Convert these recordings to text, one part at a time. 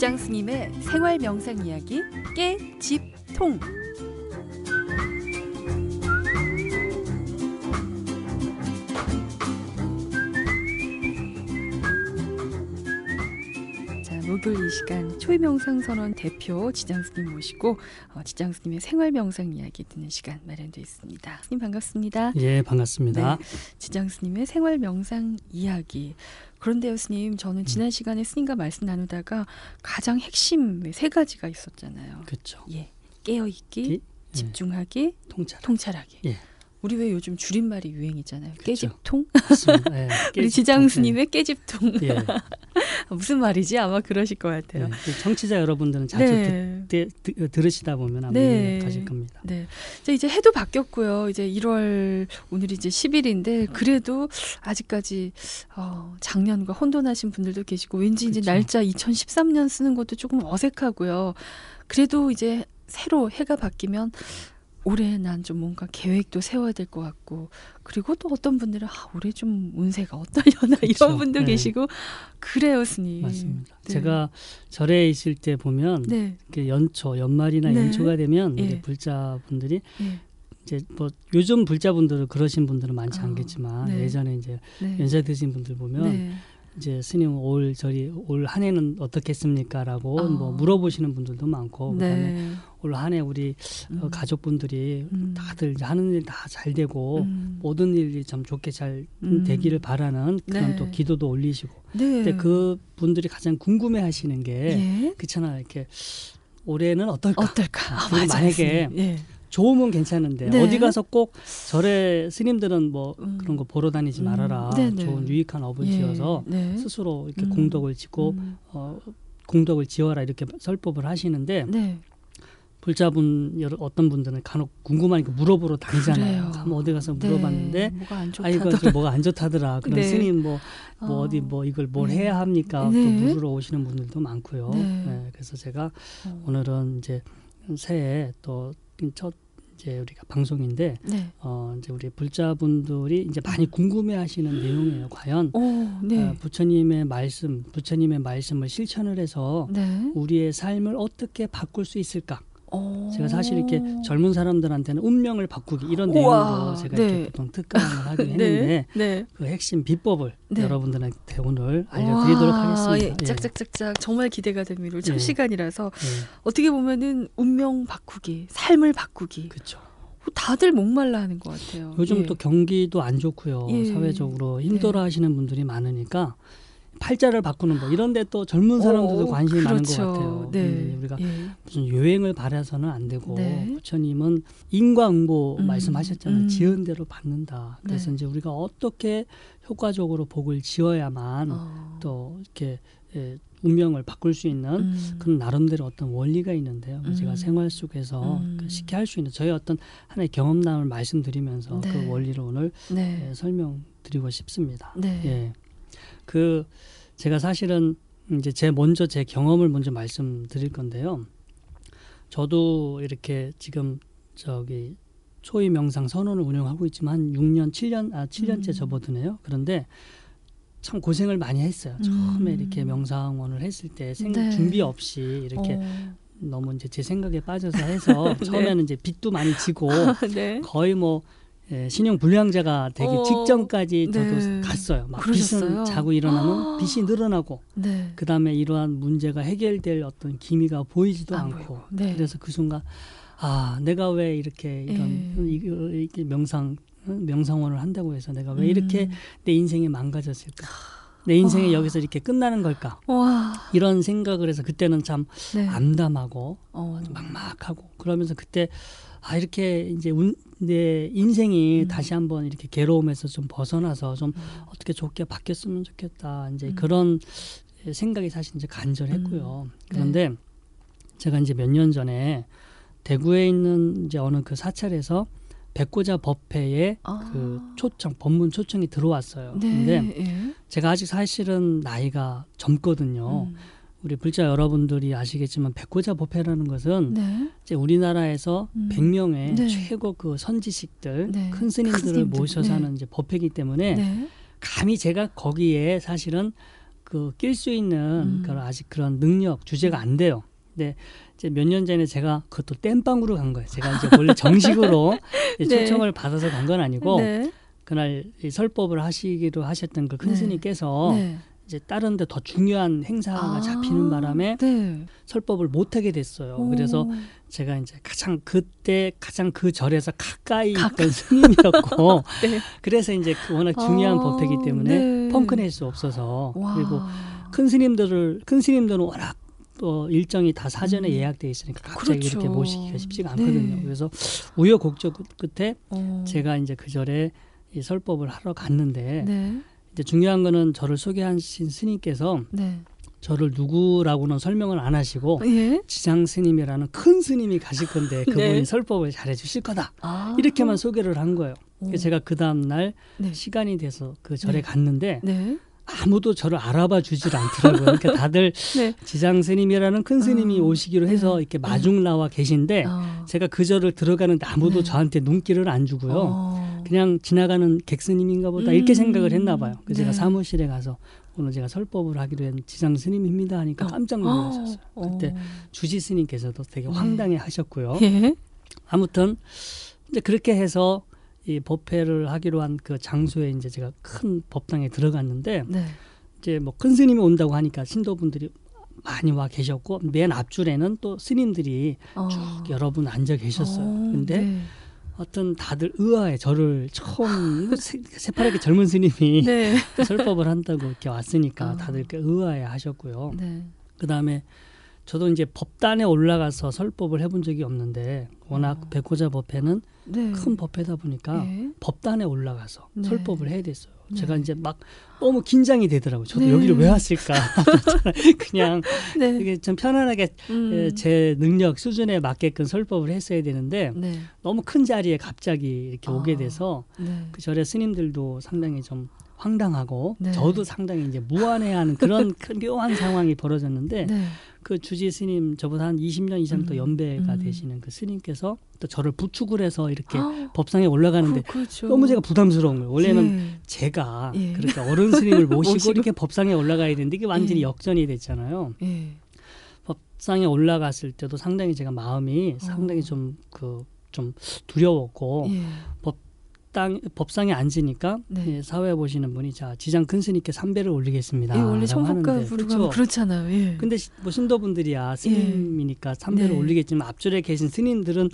지장 스님의 생활 명상 이야기 깨집통. 시간 초이명상 선언 대표 지장 스님 모시고 어, 지장 스님의 생활 명상 이야기 듣는 시간 마련되어 있습니다. 스님 반갑습니다. 예, 반갑습니다. 네, 지장 스님의 생활 명상 이야기. 그런데요, 스님, 저는 지난 시간에 스님과 말씀 나누다가 가장 핵심 세 가지가 있었잖아요. 그렇죠. 예, 깨어 있기, 기- 집중하기, 통찰. 통찰하기. 예. 우리 왜 요즘 줄임말이 유행이잖아요. 깨집통? 맞습니다. 예, 우리 깨- 지장 통- 스님의 깨집통. 예, 예. 무슨 말이지? 아마 그러실 것 같아요. 예. 그 청취자 여러분들은 자주 네. 듣, 듣, 들으시다 보면 아마 네. 이해가실 겁니다. 네. 이제 이제 해도 바뀌었고요. 이제 1월 오늘이 이제 10일인데 그래도 아직까지 어, 작년과 혼돈하신 분들도 계시고 왠지 이제 그쵸. 날짜 2013년 쓰는 것도 조금 어색하고요. 그래도 이제 새로 해가 바뀌면 올해 난 좀 뭔가 계획도 세워야 될 것 같고 그리고 또 어떤 분들은 아, 올해 좀 운세가 어떠려나 그쵸. 이런 분도 네. 계시고 그래요, 스님. 맞습니다. 네. 제가 절에 있을 때 보면 네. 이렇게 연초, 연말이나 네. 연초가 되면 예. 우리 불자분들이 예. 이제 뭐 요즘 불자분들은 그러신 분들은 많지 아, 않겠지만 네. 예전에 이제 네. 연세 드신 분들 보면 네. 이제 스님 올 절이 올한 해는 어떻겠습니까라고 아. 뭐 물어보시는 분들도 많고 그다음에 네. 올한 해 우리 어, 음. 가족분들이 음. 다들 하는 일 다 잘 되고 음. 모든 일이 참 좋게 잘 음. 되기를 바라는 그런 네. 또 기도도 올리시고 네. 근데 그 분들이 가장 궁금해하시는 게 예. 그렇잖아요 이렇게 올해는 어떨까 어떨까? 아, 맞아요, 만약에. 예. 좋으면 괜찮은데 네. 어디 가서 꼭 절에 스님들은 뭐 음. 그런 거 보러 다니지 음. 말아라 네네. 좋은 유익한 업을 예. 지어서 네. 스스로 이렇게 음. 공덕을 짓고 음. 어, 공덕을 지어라 이렇게 설법을 하시는데 네. 불자분 여러 어떤 분들은 간혹 궁금하니까 물어보러 다니잖아요. 가면 어디 가서 물어봤는데 네. 안아 이거. 좀 뭐가 안 좋다더라. 네. 스님 뭐, 뭐 어. 어. 디 뭐 이걸 뭘 네. 해야 합니까? 네. 또 물으러 오시는 분들도 많고요. 네. 네, 그래서 제가 어. 오늘은 이제 새해 또 첫 이제 우리가 방송인데 네. 어 이제 우리 불자분들이 이제 많이 궁금해하시는 내용이에요. 과연 오, 네. 어, 부처님의 말씀, 부처님의 말씀을 실천을 해서 네. 우리의 삶을 어떻게 바꿀 수 있을까? 오. 제가 사실 이렇게 젊은 사람들한테는 운명을 바꾸기 이런 우와, 내용으로 제가 네. 이렇게 보통 특강을 하긴 네. 했는데 네. 그 핵심 비법을 네. 여러분들한테 오늘 알려드리도록 와, 하겠습니다. 예, 짝짝짝짝 정말 기대가 됩니다. 첫 예. 시간이라서 예, 어떻게 보면은 운명 바꾸기, 삶을 바꾸기. 그렇죠. 다들 목말라 하는 것 같아요. 요즘 예. 또 경기도 안 좋고요. 예. 사회적으로 힘들어 하시는 분들이 많으니까 팔자를 바꾸는 뭐 이런데 또 젊은 사람들도 오, 관심이 많은 것 그렇죠. 같아요. 네. 근데 우리가 예. 무슨 요행을 바라서는 안 되고 네. 부처님은 인과응보 음, 말씀하셨잖아요. 음. 지은 대로 받는다. 그래서 네. 이제 우리가 어떻게 효과적으로 복을 지어야만 어. 또 이렇게 예, 운명을 바꿀 수 있는 음. 그런 나름대로 어떤 원리가 있는데요. 음. 제가 생활 속에서 음. 그 쉽게 할 수 있는 저희 어떤 하나의 경험담을 말씀드리면서 네. 그 원리를 오늘 네. 예, 설명드리고 싶습니다. 네. 예. 그 제가 사실은 이제 제 먼저 제 경험을 먼저 말씀드릴 건데요. 저도 이렇게 지금 저기 초이 명상 선언을 운영하고 있지만 한 6년, 7년 아 7년째 음. 접어드네요. 그런데 참 고생을 많이 했어요. 처음에 음. 이렇게 명상원을 했을 때 생, 네. 준비 없이 이렇게 어. 너무 이제 제 생각에 빠져서 해서 네. 처음에는 이제 빚도 많이 지고 네. 거의 뭐 예, 신용 불량자가 되기 어, 직전까지 저도 네. 갔어요. 막 그러셨어요? 빚은 자고 일어나면 빚이 늘어나고 네. 그 다음에 이러한 문제가 해결될 어떤 기미가 보이지도 안 않고. 네. 그래서 그 순간 아 내가 왜 이렇게 이런 예. 이렇게 명상 명상원을 한다고 해서 내가 왜 이렇게 음. 내 인생이 망가졌을까? 내 인생이 와. 여기서 이렇게 끝나는 걸까? 와. 이런 생각을 해서 그때는 참 네. 암담하고 어. 막막하고 그러면서 그때 아 이렇게 이제 운, 내 인생이 음. 다시 한번 이렇게 괴로움에서 좀 벗어나서 좀 음. 어떻게 좋게 바뀌었으면 좋겠다 이제 음. 그런 생각이 사실 이제 간절했고요. 음. 그런데 제가 이제 몇 년 전에 대구에 있는 이제 어느 그 사찰에서 백고자 법회에 아. 그 초청 법문 초청이 들어왔어요. 네. 근데 예. 제가 아직 사실은 나이가 젊거든요. 음. 우리 불자 여러분들이 아시겠지만 백고자 법회라는 것은 네. 이제 우리나라에서 음. 100명의 네. 최고 그 선지식들, 네. 큰 스님들을 큰 스님들. 모셔서 네. 하는 이제 법회이기 때문에 네. 감히 제가 거기에 사실은 그 낄 수 있는 음. 그런 아직 그런 능력 주제가 안 돼요. 근데 이제 몇 년 전에 제가 그것도 땜빵으로 간 거예요. 제가 이제 원래 정식으로 네. 초청을 받아서 간 건 아니고 네. 그날 이 설법을 하시기로 하셨던 그큰 네. 스님께서 네. 이제 다른 데 더 중요한 행사가 아, 잡히는 바람에 네. 설법을 못 하게 됐어요. 오. 그래서 제가 이제 가장 그때 가장 그 절에서 가까이 가까- 있던 스님이었고 네. 그래서 이제 그 워낙 중요한 아, 법회이기 때문에 네. 펑크낼 수 없어서 와. 그리고 큰 스님들을 큰 스님들은 워낙 또 일정이 다 사전에 음. 예약돼 있으니까 갑자기 그렇죠. 이렇게 모시기가 쉽지가 네. 않거든요. 그래서 우여곡절 끝- 끝에 어. 제가 이제 그 절에 이 설법을 하러 갔는데 네. 이제 중요한 거는 저를 소개하신 스님께서 네. 저를 누구라고는 설명을 안 하시고 예. 지장 스님이라는 큰 스님이 가실 건데 그분이 네. 설법을 잘해 주실 거다. 아. 이렇게만 소개를 한 거예요. 오. 제가 그 다음 날 네. 시간이 돼서 그 절에 네. 갔는데 네. 아무도 저를 알아봐 주질 않더라고요. 그러니까 다들 네. 지장 스님이라는 큰 스님이 아, 오시기로 해서 네. 이렇게 마중 나와 계신데 아. 제가 그 절을 들어가는데 아무도 네. 저한테 눈길을 안 주고요. 어. 그냥 지나가는 객스님인가 보다 이렇게 음. 생각을 했나 봐요. 그래서 제가 네. 사무실에 가서 오늘 제가 설법을 하기로 한 지장 스님입니다 하니까 깜짝 놀라셨어요. 어. 그때 주지 스님께서도 되게 네. 황당해 하셨고요. 예. 아무튼 이제 그렇게 해서 이 법회를 하기로 한 그 장소에 이제 제가 큰 법당에 들어갔는데 네. 이제 뭐 큰 스님이 온다고 하니까 신도분들이 많이 와 계셨고 맨 앞줄에는 또 스님들이 어. 쭉 여러 분 앉아 계셨어요. 어, 근데 네. 어떤 다들 의아해 저를 처음 새- 새파랗게 젊은 스님이 네. 설법을 한다고 이렇게 왔으니까 어. 다들 이렇게 의아해 하셨고요. 네. 그 다음에 저도 이제 법단에 올라가서 설법을 해본 적이 없는데 워낙 어. 백호자 법회는 네. 큰 법회다 보니까 예. 법단에 올라가서 네. 설법을 해야 됐어요. 네. 제가 이제 막 너무 긴장이 되더라고요. 저도 네. 여기를 왜 왔을까? 그냥 네. 이게 좀 편안하게 음. 에, 제 능력 수준에 맞게끔 설법을 했어야 되는데 네. 너무 큰 자리에 갑자기 이렇게 아. 오게 돼서 네. 그 절의 스님들도 상당히 좀 황당하고 네. 저도 상당히 이제 무안해하는 그런 큰 묘한 상황이 벌어졌는데 네. 그 주지 스님 저보다 한 20년 이상 더 음, 연배가 음. 되시는 그 스님께서 또 저를 부축을 해서 이렇게 아, 법상에 올라가는데 그, 그렇죠. 너무 제가 부담스러운 거예요. 원래는 예. 제가 예. 그렇게 어른 스님을 모시고, 모시고. 이렇게 법상에 올라가야 되는데 이게 완전히 예. 역전이 됐잖아요. 예. 법상에 올라갔을 때도 상당히 제가 마음이 어. 상당히 좀그 좀 두려웠고 예. 땅 법상에 앉으니까 네. 예, 사회 보시는 분이 자 지장 큰 스님께 삼배를 올리겠습니다. 예, 원래? 하면 그렇잖아요. 예. 근데 시- 뭐 신도분들이야 스님이니까 삼배를 네. 올리겠지만 앞줄에 계신 스님들은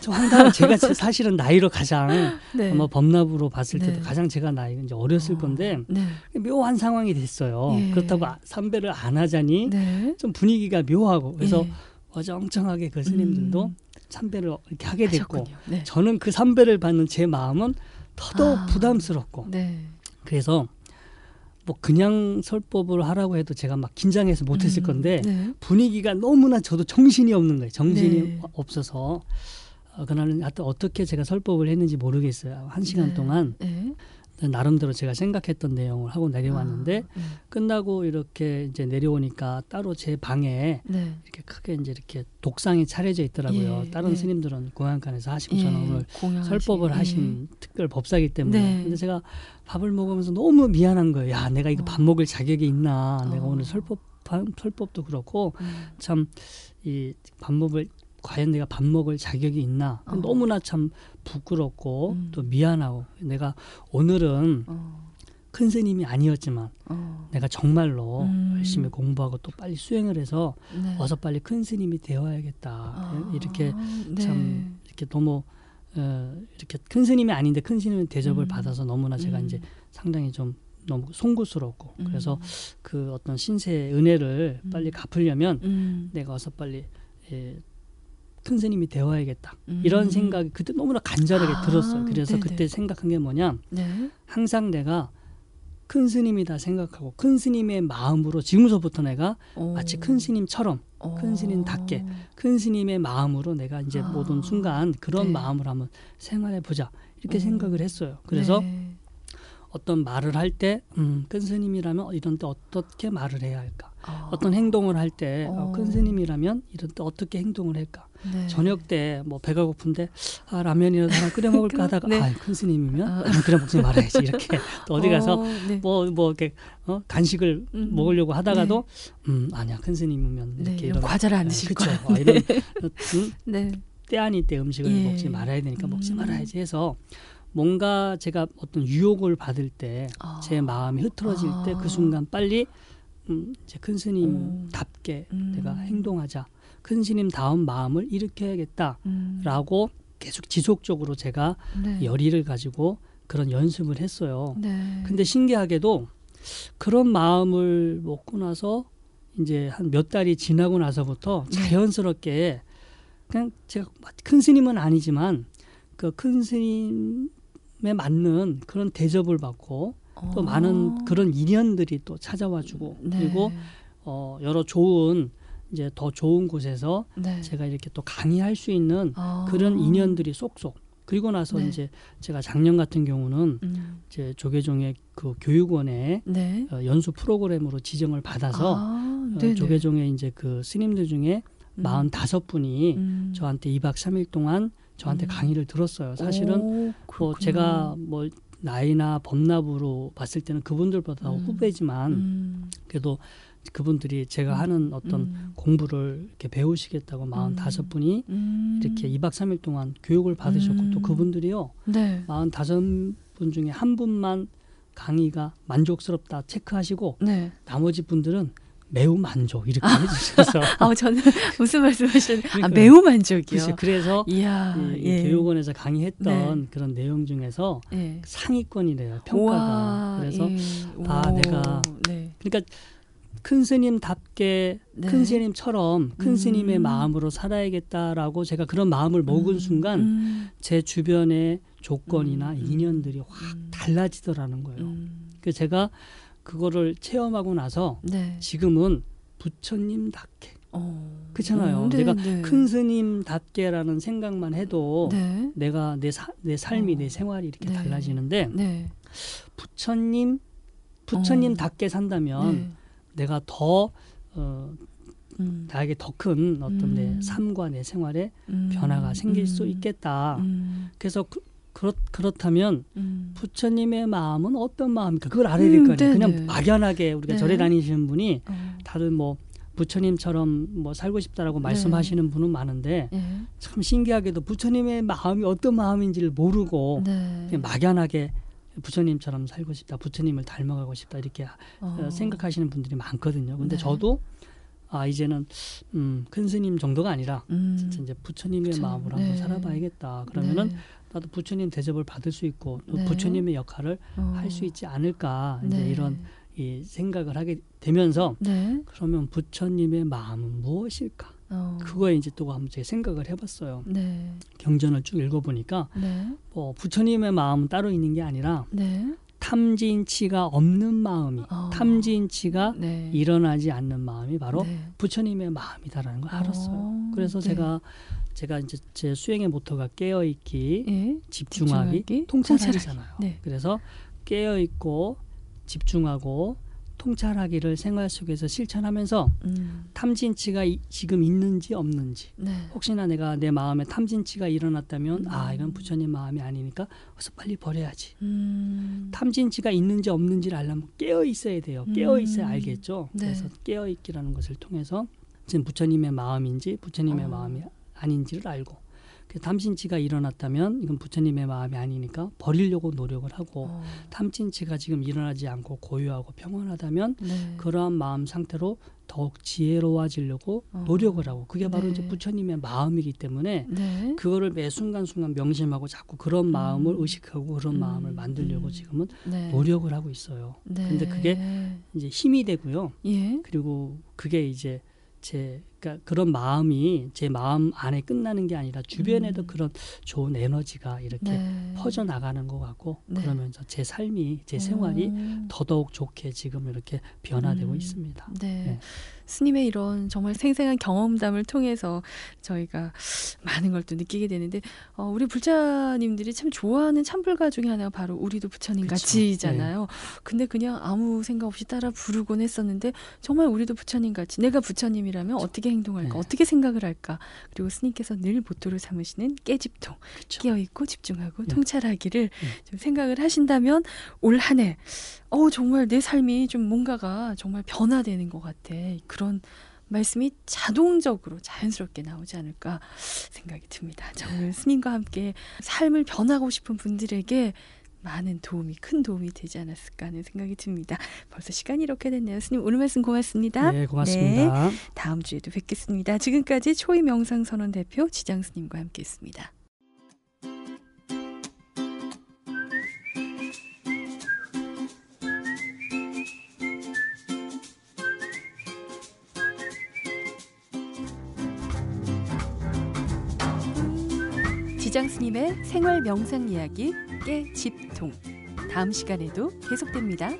좀 황당한 제가 사- 사실은 나이로 가장 네. 아마 법납으로 봤을 때도 네. 가장 제가 나이가 이제 어렸을 어, 건데 네. 묘한 상황이 됐어요. 예. 그렇다고 아- 삼배를 안 하자니 네. 좀 분위기가 묘하고 그래서 예. 어정쩡하게 그 스님들도 음, 삼배를 이렇게 하게 됐고. 네. 저는 그 삼배를 받는 제 마음은 더더욱 아. 부담스럽고 네. 그래서 뭐 그냥 설법을 하라고 해도 제가 막 긴장해서 못했을 음, 건데 네. 분위기가 너무나 저도 정신이 없는 거예요. 정신이 네. 없어서 어, 그날은 하여튼 어떻게 제가 설법을 했는지 모르겠어요. 한 시간 네. 동안 네. 나름대로 제가 생각했던 내용을 하고 내려왔는데 아, 네. 끝나고 이렇게 이제 내려오니까 따로 제 방에 네. 이렇게 크게 이제 이렇게 독상이 차려져 있더라고요. 예, 다른 예. 스님들은 공양간에서 하시고 예. 저는 오늘 공양하시- 설법을 예. 하신 특별 법사기 때문에 네. 근데 제가 밥을 먹으면서 너무 미안한 거예요. 야, 내가 이거 어. 밥 먹을 자격이 있나? 내가 어. 오늘 설법 설법도 그렇고 음. 참이 밥 먹을 과연 내가 밥 먹을 자격이 있나? 어. 너무나 참 부끄럽고 음. 또 미안하고 내가 오늘은 어. 큰 스님이 아니었지만 어. 내가 정말로 음. 열심히 공부하고 또 빨리 수행을 해서 네. 어서 빨리 큰 스님이 되어야겠다. 아, 이렇게 네. 참 이렇게 너무 어, 이렇게 큰 스님이 아닌데 큰 스님 대접을 음. 받아서 너무나 제가 음. 이제 상당히 좀 너무 송구스럽고 음. 그래서 그 어떤 신세의 은혜를 음. 빨리 갚으려면 음. 내가 어서 빨리 예, 큰 스님이 되어야겠다 음. 이런 생각이 그때 너무나 간절하게 아, 들었어요. 그래서 네네. 그때 생각한 게 뭐냐 네. 항상 내가 큰 스님이다 생각하고 큰 스님의 마음으로 지금서부터 내가 어. 마치 큰 스님처럼 어. 큰 스님답게 큰 스님의 마음으로 내가 이제 아. 모든 순간 그런 네. 마음으로 한번 생활해 보자 이렇게 어. 생각을 했어요. 그래서 네. 어떤 말을 할 때 음, 큰 스님이라면 이런 때 어떻게 말을 해야 할까? 아. 어떤 행동을 할 때 어. 큰 스님이라면 이런 때 어떻게 행동을 할까? 네. 저녁 때 뭐 배가 고픈데 아 라면이라도 하나 끓여 먹을까 하다가 네. 아, 큰 스님이면 어. 라면 끓여 먹지 말아야지 이렇게 또 어디 가서 어, 네. 뭐뭐 이렇게 어, 간식을 음. 먹으려고 하다가도 음 아니야 큰 스님이면 네, 이렇게 이런 과자를 안 드실 그쵸. 거야. 아, 이런 음, 네. 때 아닌 때 음식을 예. 먹지 말아야 되니까 먹지 음. 말아야지 해서 뭔가 제가 어떤 유혹을 받을 때제 아. 마음이 흐트러질 때 아. 그 순간 빨리 음, 이제 큰 스님답게 음. 내가 행동하자 큰 스님 다운 마음을 일으켜야겠다라고 음. 계속 지속적으로 제가 네. 열의를 가지고 그런 연습을 했어요. 네. 근데 신기하게도 그런 마음을 먹고 나서 이제 한 몇 달이 지나고 나서부터 네. 자연스럽게 그냥 제가 큰 스님은 아니지만 그 큰 스님에 맞는 그런 대접을 받고 또 어. 많은 그런 인연들이 또 찾아와주고 네. 그리고 어 여러 좋은 이제 더 좋은 곳에서 네. 제가 이렇게 또 강의할 수 있는 아. 그런 인연들이 쏙쏙 그리고 나서 네. 이제 제가 작년 같은 경우는 음. 이제 조계종의 그 교육원에 네. 어, 연수 프로그램으로 지정을 받아서 아, 어. 조계종의 이제 그 스님들 중에 음. 마흔 다섯 분이 음. 저한테 2박 3일 동안 저한테 음. 강의를 들었어요. 사실은 오, 뭐. 제가 뭐 나이나 범납으로 봤을 때는 그분들보다 음. 후배지만 음. 그래도 그분들이 제가 하는 어떤 음. 공부를 이렇게 배우시겠다고 마흔 다섯 분이 음. 이렇게 2박 3일 동안 교육을 받으셨고 음. 또 그분들이요. 네. 마흔 다섯 분 중에 한 분만 강의가 만족스럽다 체크하시고 네. 나머지 분들은 매우 만족 이렇게 해주셔서 아, 저는 무슨 말씀하시는? 아. 매우 만족이요. 글쎄, 그래서 이야, 이 예. 교육원에서 강의했던 네. 그런 내용 중에서 예. 상위권이래요 평가가 우와, 그래서 예. 다 오, 내가 네. 그러니까 큰 스님답게 네. 큰 스님처럼 큰 음. 스님의 마음으로 살아야겠다라고 제가 그런 마음을 먹은 음, 순간 음, 제 주변의 조건이나 음, 음. 인연들이 확 음. 달라지더라는 거예요. 음. 그래서 제가 그거를 체험하고 나서 네. 지금은 부처님답게 어. 그렇잖아요. 음, 네, 내가 네. 큰 스님답게라는 생각만 해도 네. 내가 내, 사- 내 삶이 어. 내 생활이 이렇게 네. 달라지는데 네. 부처님 부처님답게 산다면 네. 내가 더 어, 음. 나에게 더 큰 어떤 내 음. 삶과 내 생활에 음. 변화가 생길 수 음. 있겠다. 음. 그래서 그, 그렇, 그렇다면 음. 부처님의 마음은 어떤 마음입니까? 그걸 알아야 될 음, 거 아니에요. 네네. 그냥 막연하게 우리가 네. 절에 다니시는 분이 어. 다들 뭐 부처님처럼 뭐 살고 싶다라고 말씀하시는 분은 많은데 예. 참 신기하게도 부처님의 마음이 어떤 마음인지를 모르고 네. 막연하게 부처님처럼 살고 싶다, 부처님을 닮아가고 싶다 이렇게 어. 어, 생각하시는 분들이 많거든요. 근데 네. 저도 아 이제는 음, 큰 스님 정도가 아니라 음. 진짜 이제 부처님의 부처님, 마음으로 네. 한번 살아봐야겠다. 그러면은 네. 나도 부처님 대접을 받을 수 있고 또 네. 부처님의 역할을 어. 할수 있지 않을까 이제 네. 이런 이 생각을 하게 되면서 네. 그러면 부처님의 마음은 무엇일까? 어. 그거에 이제 또 한번 제가 생각을 해봤어요. 네. 경전을 쭉 읽어보니까 네. 뭐 부처님의 마음은 따로 있는 게 아니라 네. 탐진치가 없는 마음이 어. 탐진치가 네. 일어나지 않는 마음이 바로 네. 부처님의 마음이다라는 걸 알았어요. 어. 그래서 네. 제가 제가 이제 제 수행의 모토가 깨어 있기, 예. 집중하기, 집중하기, 통찰하기잖아요. 네. 그래서 깨어 있고 집중하고 통찰하기를 생활 속에서 실천하면서 음. 탐진치가 이- 지금 있는지 없는지 네. 혹시나 내가 내 마음에 탐진치가 일어났다면 음. 아 이건 부처님 마음이 아니니까 어서 빨리 버려야지. 음. 탐진치가 있는지 없는지를 알려면 깨어 있어야 돼요. 깨어 있어야 음. 알겠죠. 네. 그래서 깨어 있기라는 것을 통해서 지금 부처님의 마음인지 부처님의 어. 마음이 아닌지를 알고 그 탐진치가 일어났다면 이건 부처님의 마음이 아니니까 버리려고 노력을 하고 어. 탐진치가 지금 일어나지 않고 고요하고 평온하다면 네. 그러한 마음 상태로 더욱 지혜로워지려고 어. 노력을 하고 그게 바로 네. 이제 부처님의 마음이기 때문에 네. 그거를 매 순간 순간 명심하고 자꾸 그런 마음을 음. 의식하고 그런 음. 마음을 만들려고 음. 지금은 네. 노력을 하고 있어요. 네. 근데 그게 이제 힘이 되고요. 예. 그리고 그게 이제 제 그러니까 그런 마음이 제 마음 안에 끝나는 게 아니라 주변에도 음. 그런 좋은 에너지가 이렇게 네. 퍼져 나가는 것 같고 네. 그러면서 제 삶이 제 생활이 오. 더더욱 좋게 지금 이렇게 변화되고 음. 있습니다. 네. 네. 스님의 이런 정말 생생한 경험담을 통해서 저희가 많은 걸 또 느끼게 되는데 어, 우리 불자님들이 참 좋아하는 찬불가 중에 하나가 바로 우리도 부처님 그쵸. 같이잖아요. 근데 그냥 아무 생각 없이 따라 부르곤 했었는데 정말 우리도 부처님 같이 내가 부처님이라면 어떻게 행동할까, 네. 어떻게 생각을 할까. 그리고 스님께서 늘 모토로 삼으시는 깨집통, 그렇죠. 끼어 있고 집중하고 네. 통찰하기를 좀 생각을 하신다면 올 한해 어 정말 내 삶이 좀 뭔가가 정말 변화되는 것 같아 그런 말씀이 자동적으로 자연스럽게 나오지 않을까 생각이 듭니다. 자 오늘 스님과 함께 삶을 변하고 싶은 분들에게 많은 도움이 큰 도움이 되지 않았을까 하는 생각이 듭니다. 벌써 시간이 이렇게 됐네요. 스님 오늘 말씀 고맙습니다. 네, 고맙습니다. 다음 주에도 뵙겠습니다. 지금까지 초이 명상 선언 대표 지장 스님과 함께했습니다. 지장 스님의 생활 명상 이야기 깨집통 다음 시간에도 계속됩니다.